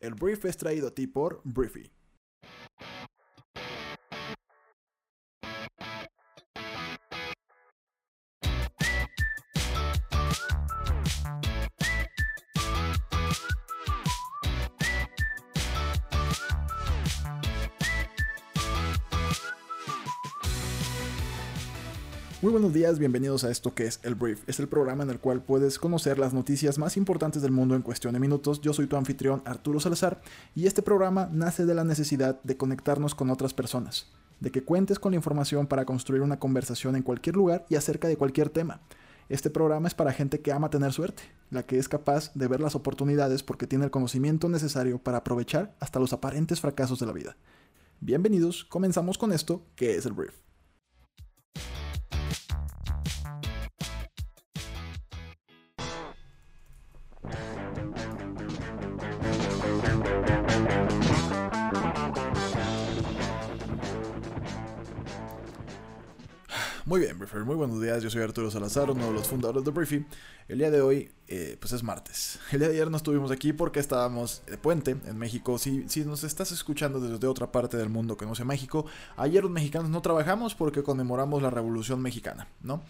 El brief es traído a ti por Briefy. Muy buenos días, bienvenidos a esto que es El Brief. Es el programa en el cual puedes conocer las noticias más importantes del mundo en cuestión de minutos. Yo soy tu anfitrión Arturo Salazar y este programa nace de la necesidad de conectarnos con otras personas, de que cuentes con la información para construir una conversación en cualquier lugar y acerca de cualquier tema. Este programa es para gente que ama tener suerte, la que es capaz de ver las oportunidades porque tiene el conocimiento necesario para aprovechar hasta los aparentes fracasos de la vida. Bienvenidos, comenzamos con esto que es el Brief. Muy bien, muy buenos días. Yo soy Arturo Salazar, uno de los fundadores de Briefy. El día de hoy, eh, pues es martes. El día de ayer no estuvimos aquí porque estábamos de puente en México. Si, si nos estás escuchando desde otra parte del mundo que no sea México, ayer los mexicanos no trabajamos porque conmemoramos la Revolución Mexicana, ¿no?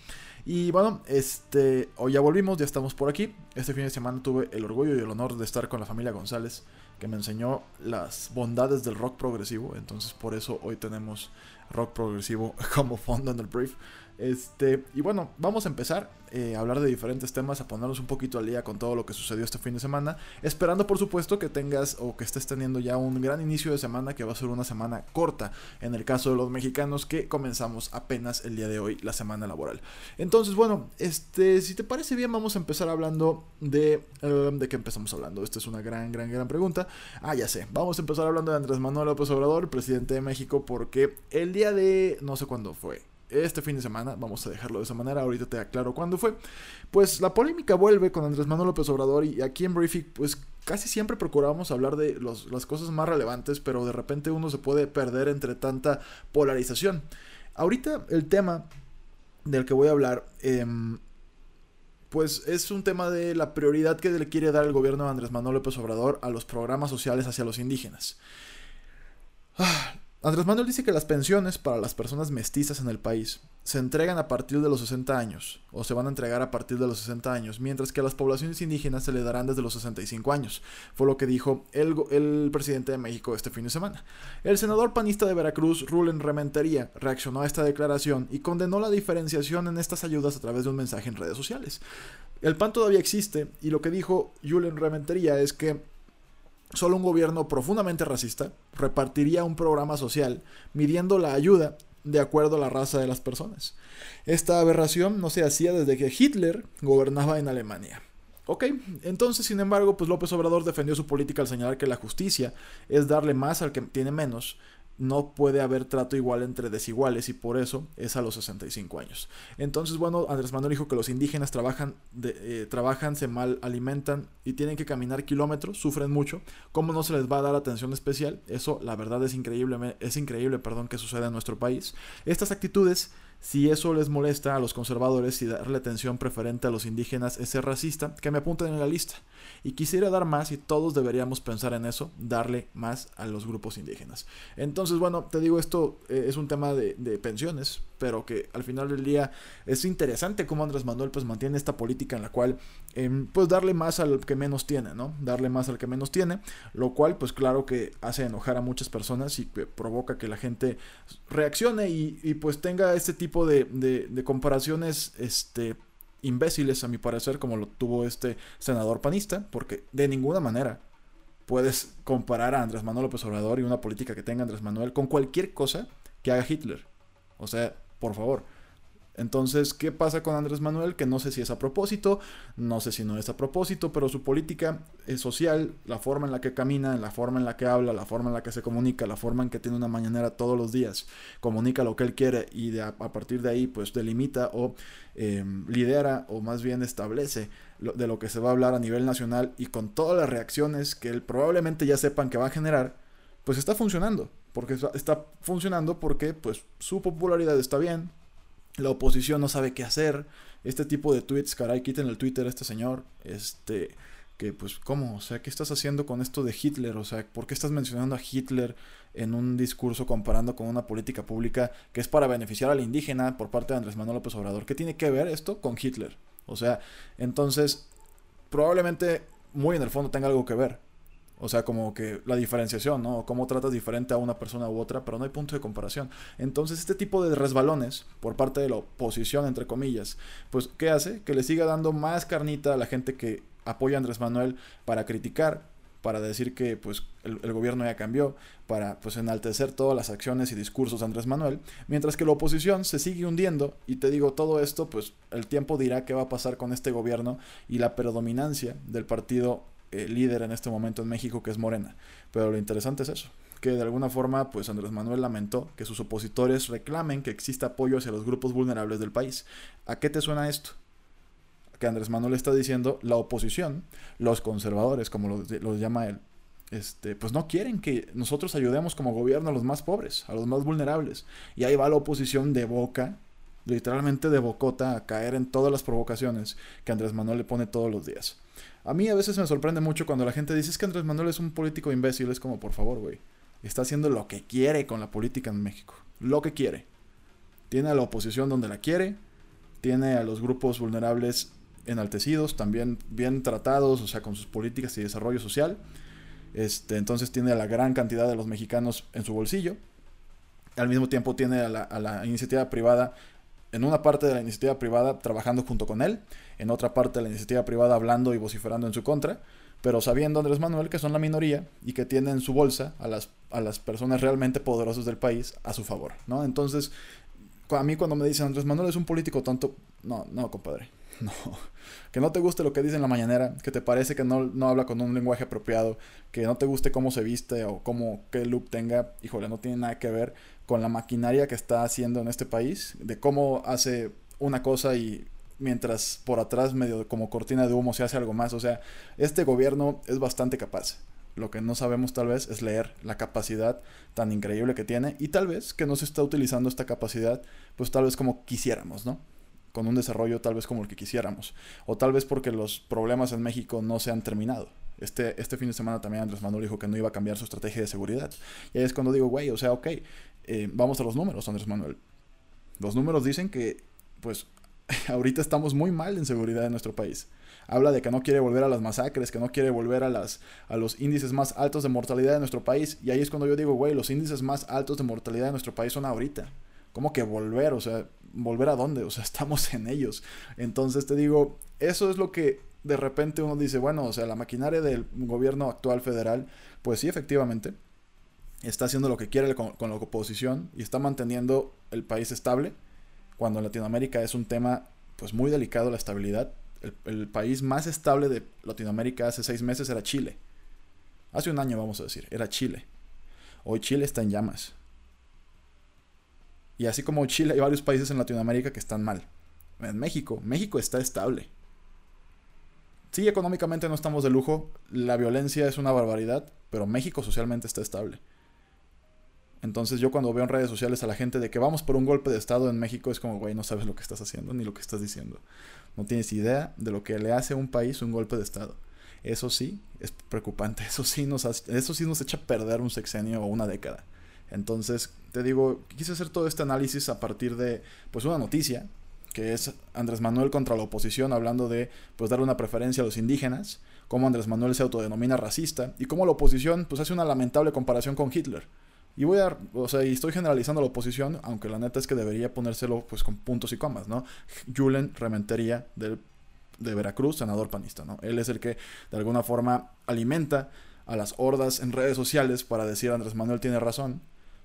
Y bueno, este, hoy ya volvimos, ya estamos por aquí. Este fin de semana tuve el orgullo y el honor de estar con la familia González, que me enseñó las bondades del rock progresivo. Entonces por eso hoy tenemos rock progresivo como fondo en el brief. Este, y bueno, vamos a empezar eh, a hablar de diferentes temas, a ponernos un poquito al día con todo lo que sucedió este fin de semana, esperando por supuesto que tengas o que estés teniendo ya un gran inicio de semana que va a ser una semana corta en el caso de los mexicanos que comenzamos apenas el día de hoy la semana laboral. Entonces, bueno, este, si te parece bien, vamos a empezar hablando de um, de qué empezamos hablando. Esta es una gran, gran, gran pregunta. Ah, ya sé, vamos a empezar hablando de Andrés Manuel López Obrador, presidente de México, porque el día de no sé cuándo fue este fin de semana, vamos a dejarlo de esa manera, ahorita te aclaro cuándo fue, pues la polémica vuelve con Andrés Manuel López Obrador y aquí en Briefing pues casi siempre procuramos hablar de las cosas más relevantes, pero de repente uno se puede perder entre tanta polarización. Ahorita el tema del que voy a hablar, em, pues es un tema de la prioridad que le quiere dar el gobierno de Andrés Manuel López Obrador a los programas sociales hacia los indígenas. Ah, Andrés Manuel dice que las pensiones para las personas mestizas en el país se entregan a partir de los 60 años, o se van a entregar a partir de los 60 años, mientras que a las poblaciones indígenas se le darán desde los 65 años, fue lo que dijo el, presidente de México este fin de semana. El senador panista de Veracruz, Rulen Rementería, reaccionó a esta declaración y condenó la diferenciación en estas ayudas a través de un mensaje en redes sociales. El PAN todavía existe, y lo que dijo Rulen Rementería es que Solo un gobierno profundamente racista repartiría un programa social midiendo la ayuda de acuerdo a la raza de las personas. Esta aberración no se hacía desde que Hitler gobernaba en Alemania. Ok, entonces, sin embargo, pues López Obrador defendió su política al señalar que la justicia es darle más al que tiene menos no puede haber trato igual entre desiguales y por eso es a los 65 años. Entonces, bueno, Andrés Manuel dijo que los indígenas trabajan, eh, trabajan, se mal alimentan y tienen que caminar kilómetros, sufren mucho. ¿Cómo no se les va a dar atención especial? Eso, la verdad, es increíble, es increíble, perdón, que suceda en nuestro país. Estas actitudes si eso les molesta a los conservadores y darle atención preferente a los indígenas es ser racista, que me apunten en la lista. Y quisiera dar más y todos deberíamos pensar en eso, darle más a los grupos indígenas. Entonces, bueno, te digo, esto eh, es un tema de, pensiones, pero que al final del día es interesante cómo Andrés Manuel pues mantiene esta política en la cual em, pues darle más al que menos tiene, ¿no? Darle más al que menos tiene, lo cual pues claro que hace enojar a muchas personas y provoca que la gente reaccione y, y pues tenga este tipo tipo de, comparaciones este, imbéciles, a mi parecer, como lo tuvo este senador panista, porque de ninguna manera puedes comparar a Andrés Manuel López Obrador y una política que tenga Andrés Manuel con cualquier cosa que haga Hitler. O sea, por favor. Entonces, ¿qué pasa con Andrés Manuel? Que no sé si es a propósito, no sé si no es a propósito, pero su política es social, la forma en la que camina, la forma en la que habla, la forma en la que se comunica, la forma en que tiene una mañanera todos los días, comunica lo que él quiere y de a, partir de ahí pues delimita o em, lidera o más bien establece de lo que se va a hablar a nivel nacional y con todas las reacciones que él probablemente ya sepan que va a generar, pues está funcionando. Porque está funcionando porque pues su popularidad está bien, la oposición no sabe qué hacer. Este tipo de tweets, caray, quiten el Twitter a este señor. Este, que pues, ¿cómo? O sea, ¿qué estás haciendo con esto de Hitler? O sea, ¿por qué estás mencionando a Hitler en un discurso comparando con una política pública que es para beneficiar al indígena por parte de Andrés Manuel López Obrador? ¿Qué tiene que ver esto con Hitler? O sea, entonces, probablemente muy en el fondo tenga algo que ver. O sea, como que la diferenciación, ¿no? Cómo tratas diferente a una persona u otra, pero no hay punto de comparación. Entonces, este tipo de resbalones por parte de la oposición, entre comillas, pues, ¿qué hace? Que le siga dando más carnita a la gente que apoya a Andrés Manuel para criticar, para decir que pues el, gobierno ya cambió, para pues enaltecer todas las acciones y discursos de Andrés Manuel, mientras que la oposición se sigue hundiendo y te digo todo esto pues el tiempo dirá qué va a pasar con este gobierno y la predominancia del partido eh, líder en este momento en México, que es Morena. Pero lo interesante es eso, que de alguna forma, pues Andrés Manuel lamentó que sus opositores reclamen que exista apoyo hacia los grupos vulnerables del país. ¿A qué te suena esto? Que Andrés Manuel está diciendo, la oposición, los conservadores, como los, llama él, este, pues no quieren que nosotros ayudemos como gobierno a los más pobres, a los más vulnerables. Y ahí va la oposición de boca, literalmente de bocota, a caer en todas las provocaciones que Andrés Manuel le pone todos los días. A mí a veces me sorprende mucho cuando la gente dice es que Andrés Manuel es un político imbécil. Es como, por favor, güey. Está haciendo lo que quiere con la política en México. Lo que quiere. Tiene a la oposición donde la quiere. Tiene a los grupos vulnerables enaltecidos, también bien tratados, o sea, con sus políticas y desarrollo social. Este, entonces tiene a la gran cantidad de los mexicanos en su bolsillo. Al mismo tiempo tiene a la, a la iniciativa privada en una parte de la iniciativa privada trabajando junto con él, en otra parte de la iniciativa privada hablando y vociferando en su contra, pero sabiendo Andrés Manuel que son la minoría y que tienen en su bolsa a las, a las personas realmente poderosas del país a su favor, ¿no? Entonces, a mí cuando me dicen Andrés Manuel es un político tonto, no, no, compadre, no. Que no te guste lo que dice en la mañanera, que te parece que no, no habla con un lenguaje apropiado, que no te guste cómo se viste o cómo, qué look tenga, híjole, no tiene nada que ver con la maquinaria que está haciendo en este país, de cómo hace una cosa y mientras por atrás medio como cortina de humo se hace algo más. O sea, este gobierno es bastante capaz. Lo que no sabemos tal vez es leer la capacidad tan increíble que tiene y tal vez que no se está utilizando esta capacidad pues tal vez como quisiéramos, ¿no? Con un desarrollo tal vez como el que quisiéramos. O tal vez porque los problemas en México no se han terminado. Este, este fin de semana también Andrés Manuel dijo que no iba a cambiar su estrategia de seguridad. Y ahí es cuando digo, güey, o sea, ok, eh, vamos a los números, Andrés Manuel. Los números dicen que, pues, ahorita estamos muy mal en seguridad en nuestro país. Habla de que no quiere volver a las masacres, que no quiere volver a, las, a los índices más altos de mortalidad de nuestro país. Y ahí es cuando yo digo, güey, los índices más altos de mortalidad de nuestro país son ahorita. ¿Cómo que volver? O sea, ¿volver a dónde? O sea, estamos en ellos. Entonces te digo, eso es lo que de repente uno dice, bueno, o sea, la maquinaria del gobierno actual federal, pues sí, efectivamente, está haciendo lo que quiere con, la oposición y está manteniendo el país estable, cuando en Latinoamérica es un tema pues muy delicado la estabilidad. El, país más estable de Latinoamérica hace seis meses era Chile. Hace un año vamos a decir, era Chile. Hoy Chile está en llamas. Y así como Chile hay varios países en Latinoamérica que están mal. En México, México está estable. Sí, económicamente no estamos de lujo, la violencia es una barbaridad, pero México socialmente está estable. Entonces yo cuando veo en redes sociales a la gente de que vamos por un golpe de Estado en México es como, güey, no sabes lo que estás haciendo ni lo que estás diciendo. No tienes idea de lo que le hace a un país un golpe de Estado. Eso sí, es preocupante. Eso sí nos, eso sí nos echa a perder un sexenio o una década. Entonces, te digo, quise hacer todo este análisis a partir de, pues, una noticia, que es Andrés Manuel contra la oposición, hablando de, pues, darle una preferencia a los indígenas, cómo Andrés Manuel se autodenomina racista, y cómo la oposición, pues, hace una lamentable comparación con Hitler. Y voy a, o sea, y estoy generalizando la oposición, aunque la neta es que debería ponérselo pues con puntos y comas, ¿no? Julen Rementería de Veracruz, senador panista, ¿no? Él es el que de alguna forma alimenta a las hordas en redes sociales para decir Andrés Manuel tiene razón,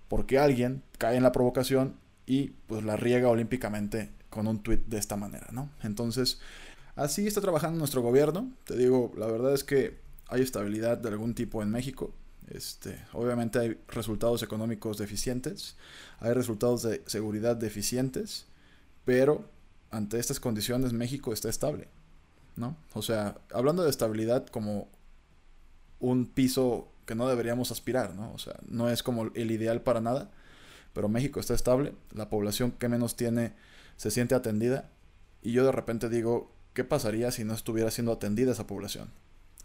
porque alguien cae en la provocación y pues la riega olímpicamente con un tuit de esta manera, ¿no? Entonces, así está trabajando nuestro gobierno. Te digo, la verdad es que hay estabilidad de algún tipo en México. Este, obviamente hay resultados económicos deficientes, hay resultados de seguridad deficientes, pero ante estas condiciones México está estable, ¿no? O sea, hablando de estabilidad como un piso que no deberíamos aspirar, ¿no? O sea, no es como el ideal para nada, pero México está estable, la población que menos tiene se siente atendida y yo de repente digo, ¿qué pasaría si no estuviera siendo atendida esa población?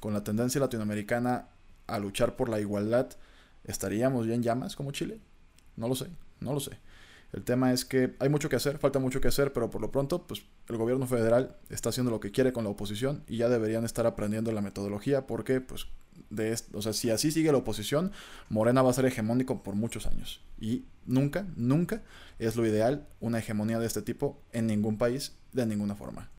con la tendencia latinoamericana a luchar por la igualdad, ¿estaríamos bien llamas como Chile? No lo sé, no lo sé. El tema es que hay mucho que hacer, falta mucho que hacer, pero por lo pronto, pues el gobierno federal está haciendo lo que quiere con la oposición y ya deberían estar aprendiendo la metodología porque, pues, de o sea, si así sigue la oposición, Morena va a ser hegemónico por muchos años. Y nunca, nunca es lo ideal una hegemonía de este tipo en ningún país, de ninguna forma.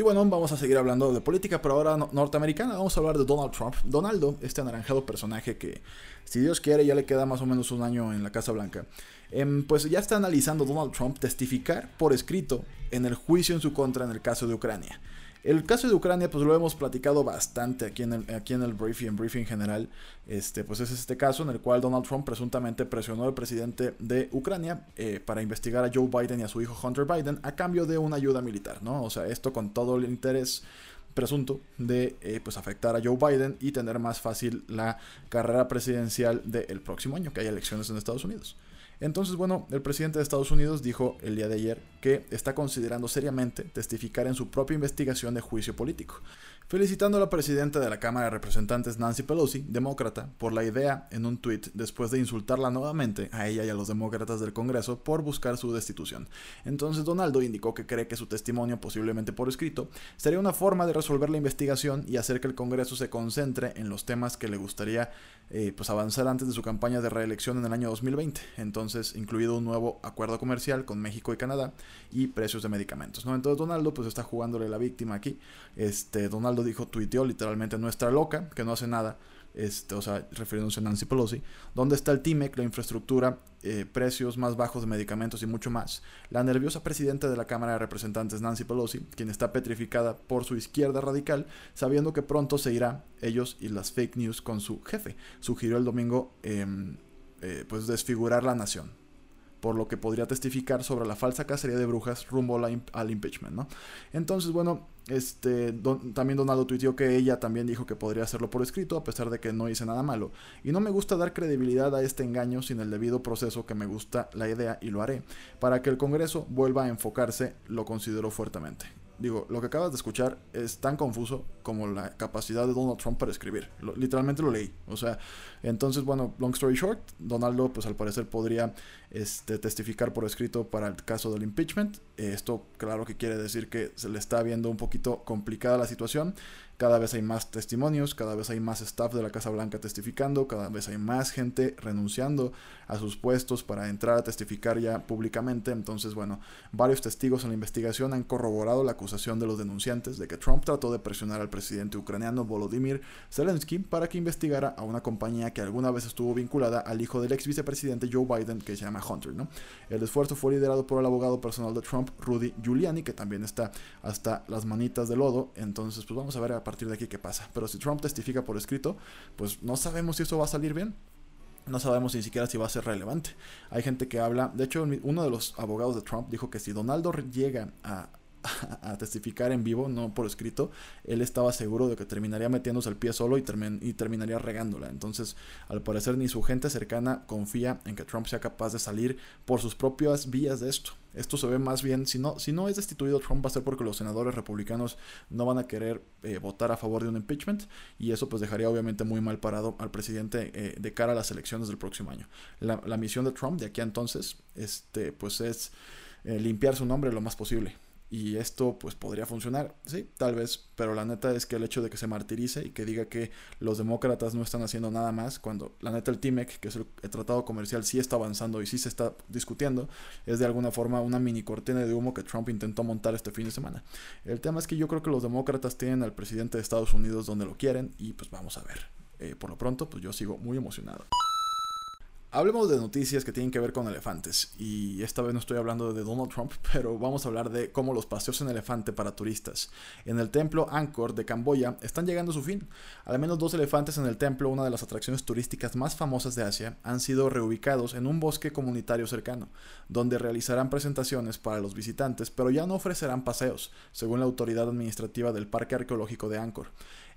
Y bueno, vamos a seguir hablando de política, pero ahora norteamericana. Vamos a hablar de Donald Trump. Donaldo, este anaranjado personaje que, si Dios quiere, ya le queda más o menos un año en la Casa Blanca. Em, pues ya está analizando Donald Trump testificar por escrito en el juicio en su contra en el caso de Ucrania. El caso de Ucrania, pues lo hemos platicado bastante aquí en el, aquí en el briefing, en briefing general. Este, pues es este caso en el cual Donald Trump presuntamente presionó al presidente de Ucrania eh, para investigar a Joe Biden y a su hijo Hunter Biden a cambio de una ayuda militar, ¿no? O sea, esto con todo el interés presunto de eh, pues afectar a Joe Biden y tener más fácil la carrera presidencial del próximo año, que haya elecciones en Estados Unidos. Entonces, bueno, el presidente de Estados Unidos dijo el día de ayer que está considerando seriamente testificar en su propia investigación de juicio político felicitando a la presidenta de la Cámara de Representantes Nancy Pelosi, demócrata, por la idea en un tuit después de insultarla nuevamente a ella y a los demócratas del Congreso por buscar su destitución. Entonces Donaldo indicó que cree que su testimonio, posiblemente por escrito, sería una forma de resolver la investigación y hacer que el Congreso se concentre en los temas que le gustaría eh, pues avanzar antes de su campaña de reelección en el año 2020, entonces incluido un nuevo acuerdo comercial con México y Canadá y precios de medicamentos. ¿no? Entonces Donaldo pues está jugándole la víctima aquí. Este, Donaldo dijo, tuiteó literalmente nuestra loca, que no hace nada, este, o sea, refiriéndose a Nancy Pelosi, ¿dónde está el TIMEC, la infraestructura, eh, precios más bajos de medicamentos y mucho más? La nerviosa presidenta de la Cámara de Representantes, Nancy Pelosi, quien está petrificada por su izquierda radical, sabiendo que pronto se irá ellos y las fake news con su jefe, sugirió el domingo em, eh, pues desfigurar la nación por lo que podría testificar sobre la falsa cacería de brujas rumbo al impeachment, ¿no? Entonces, bueno, este, también Donaldo tuiteó que ella también dijo que podría hacerlo por escrito, a pesar de que no hice nada malo. Y no me gusta dar credibilidad a este engaño sin el debido proceso que me gusta la idea y lo haré. Para que el Congreso vuelva a enfocarse, lo considero fuertemente. Digo, lo que acabas de escuchar es tan confuso como la capacidad de Donald Trump para escribir. literalmente lo leí. O sea, entonces, bueno, long story short, Donaldo, pues al parecer podría este, testificar por escrito para el caso del impeachment. esto, claro que quiere decir que se le está viendo un poquito complicada la situación. Cada vez hay más testimonios, cada vez hay más staff de la Casa Blanca testificando, cada vez hay más gente renunciando a sus puestos para entrar a testificar ya públicamente. Entonces, bueno, varios testigos en la investigación han corroborado la acusación de los denunciantes de que Trump trató de presionar al presidente ucraniano Volodymyr Zelensky para que investigara a una compañía que alguna vez estuvo vinculada al hijo del ex vicepresidente Joe Biden, que se llama Hunter. ¿no? El esfuerzo fue liderado por el abogado personal de Trump, Rudy Giuliani, que también está hasta las manitas de lodo. Entonces, pues vamos a ver a partir de aquí qué pasa. Pero si Trump testifica por escrito, pues no sabemos si eso va a salir bien. No sabemos ni siquiera si va a ser relevante. Hay gente que habla, de hecho uno de los abogados de Trump dijo que si Donaldo llega a, a, testificar en vivo, no por escrito, él estaba seguro de que terminaría metiéndose el pie solo y, y, terminaría regándola. Entonces, al parecer, ni su gente cercana confía en que Trump sea capaz de salir por sus propias vías de esto. Esto se ve más bien, si no, si no es destituido Trump va a ser porque los senadores republicanos no van a querer eh, votar a favor de un impeachment y eso pues dejaría obviamente muy mal parado al presidente eh, de cara a las elecciones del próximo año. La, la, misión de Trump de aquí a entonces este, pues es eh, limpiar su nombre lo más posible y esto pues podría funcionar, sí, tal vez, pero la neta es que el hecho de que se martirice y que diga que los demócratas no están haciendo nada más, cuando la neta el TIMEC, que es el, tratado comercial, sí está avanzando y sí se está discutiendo, es de alguna forma una mini cortina de humo que Trump intentó montar este fin de semana. El tema es que yo creo que los demócratas tienen al presidente de Estados Unidos donde lo quieren y pues vamos a ver. Eh, por lo pronto, pues yo sigo muy emocionado. Hablemos de noticias que tienen que ver con elefantes. Y esta vez no estoy hablando de Donald Trump, pero vamos a hablar de cómo los paseos en elefante para turistas. En el templo Angkor de Camboya están llegando a su fin. Al menos dos elefantes en el templo, una de las atracciones turísticas más famosas de Asia, han sido reubicados en un bosque comunitario cercano, donde realizarán presentaciones para los visitantes, pero ya no ofrecerán paseos, según la autoridad administrativa del Parque Arqueológico de Angkor.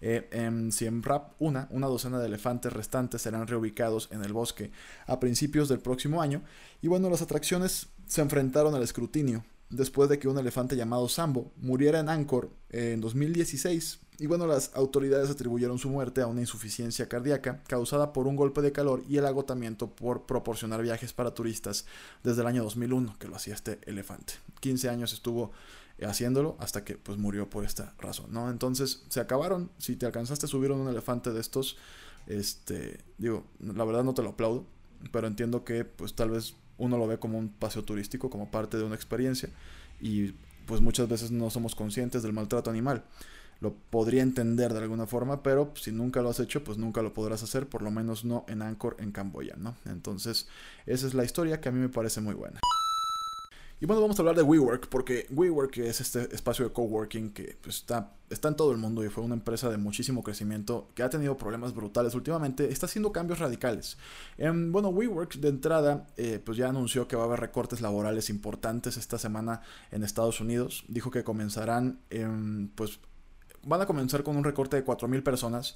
Eh, en Reap, una, una docena de elefantes restantes serán reubicados en el bosque a principios del próximo año. Y bueno, las atracciones se enfrentaron al escrutinio después de que un elefante llamado Sambo muriera en Angkor en 2016 Y bueno, las autoridades atribuyeron su muerte a una insuficiencia cardíaca causada por un golpe de calor y el agotamiento por proporcionar viajes para turistas desde el año 2001, que lo hacía este elefante. 15 años estuvo haciéndolo hasta que pues murió por esta razón, ¿no? Entonces se acabaron, si te alcanzaste a subir un elefante de estos, este, digo, la verdad no te lo aplaudo, pero entiendo que pues tal vez uno lo ve como un paseo turístico, como parte de una experiencia y pues muchas veces no somos conscientes del maltrato animal. Lo podría entender de alguna forma, pero si nunca lo has hecho, pues nunca lo podrás hacer, por lo menos no en Angkor, en Camboya, ¿no? Entonces, esa es la historia que a mí me parece muy buena. Y bueno, vamos a hablar de WeWork, porque WeWork es este espacio de coworking que pues, está, está en todo el mundo y fue una empresa de muchísimo crecimiento que ha tenido problemas brutales últimamente, está haciendo cambios radicales. Em, bueno, WeWork de entrada eh, pues ya anunció que va a haber recortes laborales importantes esta semana en Estados Unidos. Dijo que comenzarán, pues van a comenzar con un recorte de 4.000 personas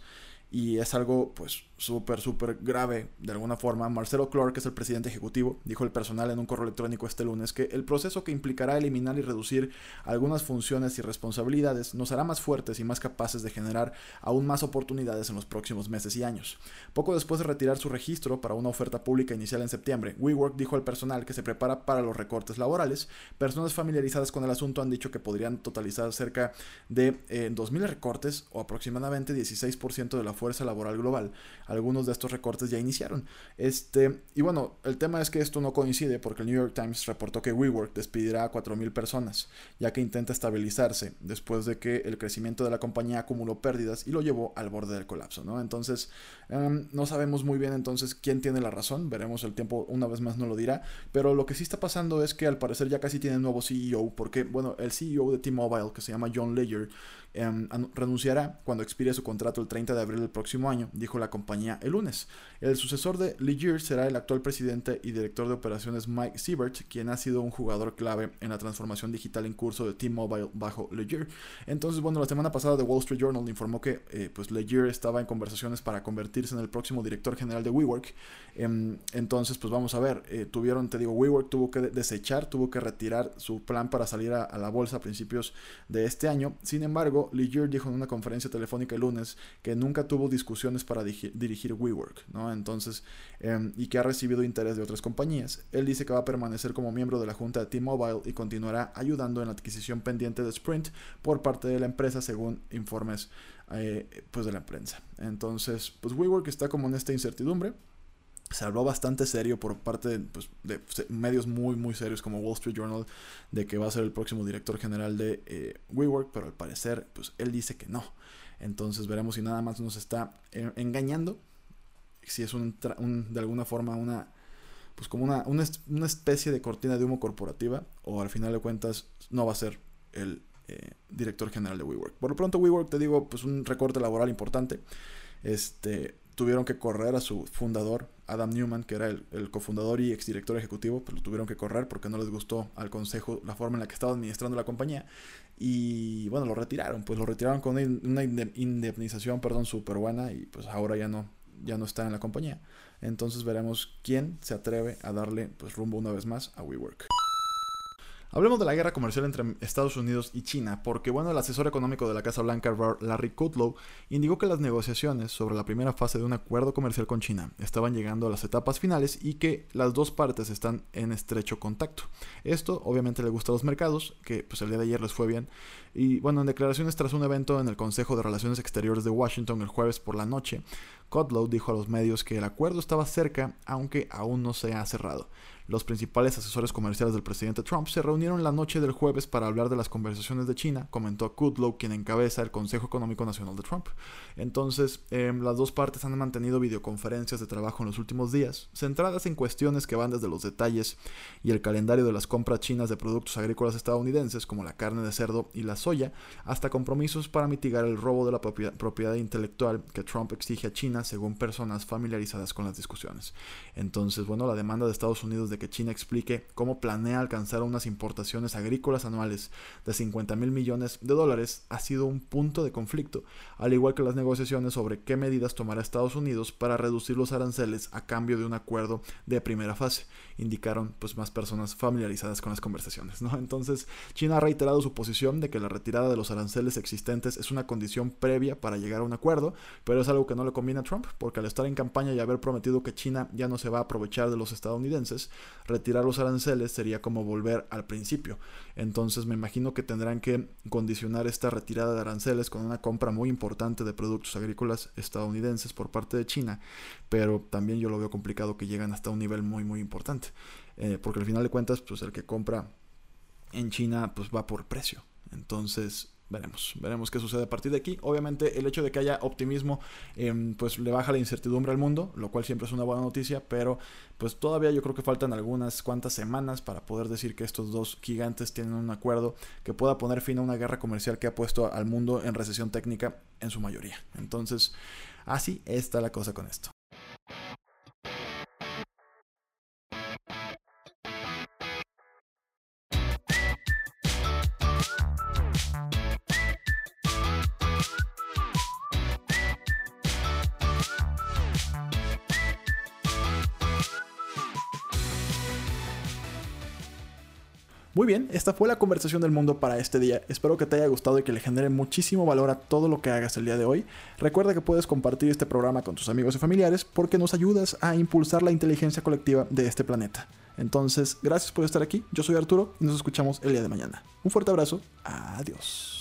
y es algo pues súper, súper grave de alguna forma. Marcelo Clark, que es el presidente ejecutivo, dijo el personal en un correo electrónico este lunes que el proceso que implicará eliminar y reducir algunas funciones y responsabilidades nos hará más fuertes y más capaces de generar aún más oportunidades en los próximos meses y años. Poco después de retirar su registro para una oferta pública inicial en septiembre, WeWork dijo al personal que se prepara para los recortes laborales. Personas familiarizadas con el asunto han dicho que podrían totalizar cerca de eh, 2.000 recortes o aproximadamente 16% de la fuerza laboral global algunos de estos recortes ya iniciaron. Este, y bueno, el tema es que esto no coincide porque el New York Times reportó que WeWork despedirá a 4.000 personas, ya que intenta estabilizarse después de que el crecimiento de la compañía acumuló pérdidas y lo llevó al borde del colapso, ¿no? Entonces, em, no sabemos muy bien entonces quién tiene la razón, veremos el tiempo una vez más no lo dirá, pero lo que sí está pasando es que al parecer ya casi tiene un nuevo CEO, porque, bueno, el CEO de T-Mobile, que se llama John Leyer, Em, renunciará cuando expire su contrato el 30 de abril del próximo año, dijo la compañía el lunes. El sucesor de Leger será el actual presidente y director de operaciones Mike Siebert, quien ha sido un jugador clave en la transformación digital en curso de T-Mobile bajo Leger. Entonces, bueno, la semana pasada The Wall Street Journal informó que eh, pues Leger estaba en conversaciones para convertirse en el próximo director general de WeWork. Em, entonces, pues vamos a ver, eh, tuvieron, te digo, WeWork tuvo que desechar, tuvo que retirar su plan para salir a la bolsa a principios de este año. Sin embargo, embargo, dijo en una conferencia telefónica el lunes que nunca tuvo discusiones para dirigir WeWork, ¿no? Entonces, em, y que ha recibido interés de otras compañías. Él dice que va a permanecer como miembro de la junta de T-Mobile y continuará ayudando en la adquisición pendiente de Sprint por parte de la empresa, según informes eh, pues de la prensa. Entonces, pues WeWork está como en esta incertidumbre se habló bastante serio por parte de, pues, de, medios muy muy serios como Wall Street Journal de que va a ser el próximo director general de eh, WeWork, pero al parecer pues él dice que no. Entonces veremos si nada más nos está eh, engañando, si es un, de alguna forma una pues como una, una, especie de cortina de humo corporativa o al final de cuentas no va a ser el eh, director general de WeWork. Por lo pronto WeWork te digo pues un recorte laboral importante. Este tuvieron que correr a su fundador, Adam Newman, que era el, cofundador y exdirector ejecutivo, pues lo tuvieron que correr porque no les gustó al consejo la forma en la que estaba administrando la compañía. Y bueno, lo retiraron, pues lo retiraron con una indemnización, perdón, súper buena y pues ahora ya no, ya no está en la compañía. Entonces veremos quién se atreve a darle pues rumbo una vez más a WeWork. Hablemos de la guerra comercial entre Estados Unidos y China, porque bueno, el asesor económico de la Casa Blanca, Larry Kudlow, indicó que las negociaciones sobre la primera fase de un acuerdo comercial con China estaban llegando a las etapas finales y que las dos partes están en estrecho contacto. Esto obviamente le gusta a los mercados, que pues el día de ayer les fue bien. Y bueno, en declaraciones tras un evento en el Consejo de Relaciones Exteriores de Washington el jueves por la noche, Kudlow dijo a los medios que el acuerdo estaba cerca, aunque aún no se ha cerrado. Los principales asesores comerciales del presidente Trump se reunieron la noche del jueves para hablar de las conversaciones de China, comentó Kudlow, quien encabeza el Consejo Económico Nacional de Trump. Entonces, em, las dos partes han mantenido videoconferencias de trabajo en los últimos días, centradas en cuestiones que van desde los detalles y el calendario de las compras chinas de productos agrícolas estadounidenses, como la carne de cerdo y la soya, hasta compromisos para mitigar el robo de la propiedad intelectual que Trump exige a China, según personas familiarizadas con las discusiones. Entonces, bueno, la demanda de Estados Unidos de que China explique cómo planea alcanzar unas importaciones agrícolas anuales de 50 mil millones de dólares ha sido un punto de conflicto, al igual que las negociaciones sobre qué medidas tomará Estados Unidos para reducir los aranceles a cambio de un acuerdo de primera fase, indicaron pues más personas familiarizadas con las conversaciones, ¿no? Entonces, China ha reiterado su posición de que la retirada de los aranceles existentes es una condición previa para llegar a un acuerdo, pero es algo que no le conviene a Trump, porque al estar en campaña y haber prometido que China ya no se va a aprovechar de los estadounidenses, retirar los aranceles sería como volver al principio. Entonces me imagino que tendrán que condicionar esta retirada de aranceles con una compra muy importante de productos agrícolas estadounidenses por parte de China, pero también yo lo veo complicado que lleguen hasta un nivel muy muy importante, eh, porque al final de cuentas pues el que compra en China pues va por precio. Entonces veremos, veremos qué sucede a partir de aquí. Obviamente el hecho de que haya optimismo em, pues le baja la incertidumbre al mundo, lo cual siempre es una buena noticia, pero pues todavía yo creo que faltan algunas cuantas semanas para poder decir que estos dos gigantes tienen un acuerdo que pueda poner fin a una guerra comercial que ha puesto al mundo en recesión técnica en su mayoría. Entonces, así está la cosa con esto. Muy bien, esta fue la conversación del mundo para este día. Espero que te haya gustado y que le genere muchísimo valor a todo lo que hagas el día de hoy. Recuerda que puedes compartir este programa con tus amigos y familiares porque nos ayudas a impulsar la inteligencia colectiva de este planeta. Entonces, gracias por estar aquí. Yo soy Arturo y nos escuchamos el día de mañana. Un fuerte abrazo. Adiós.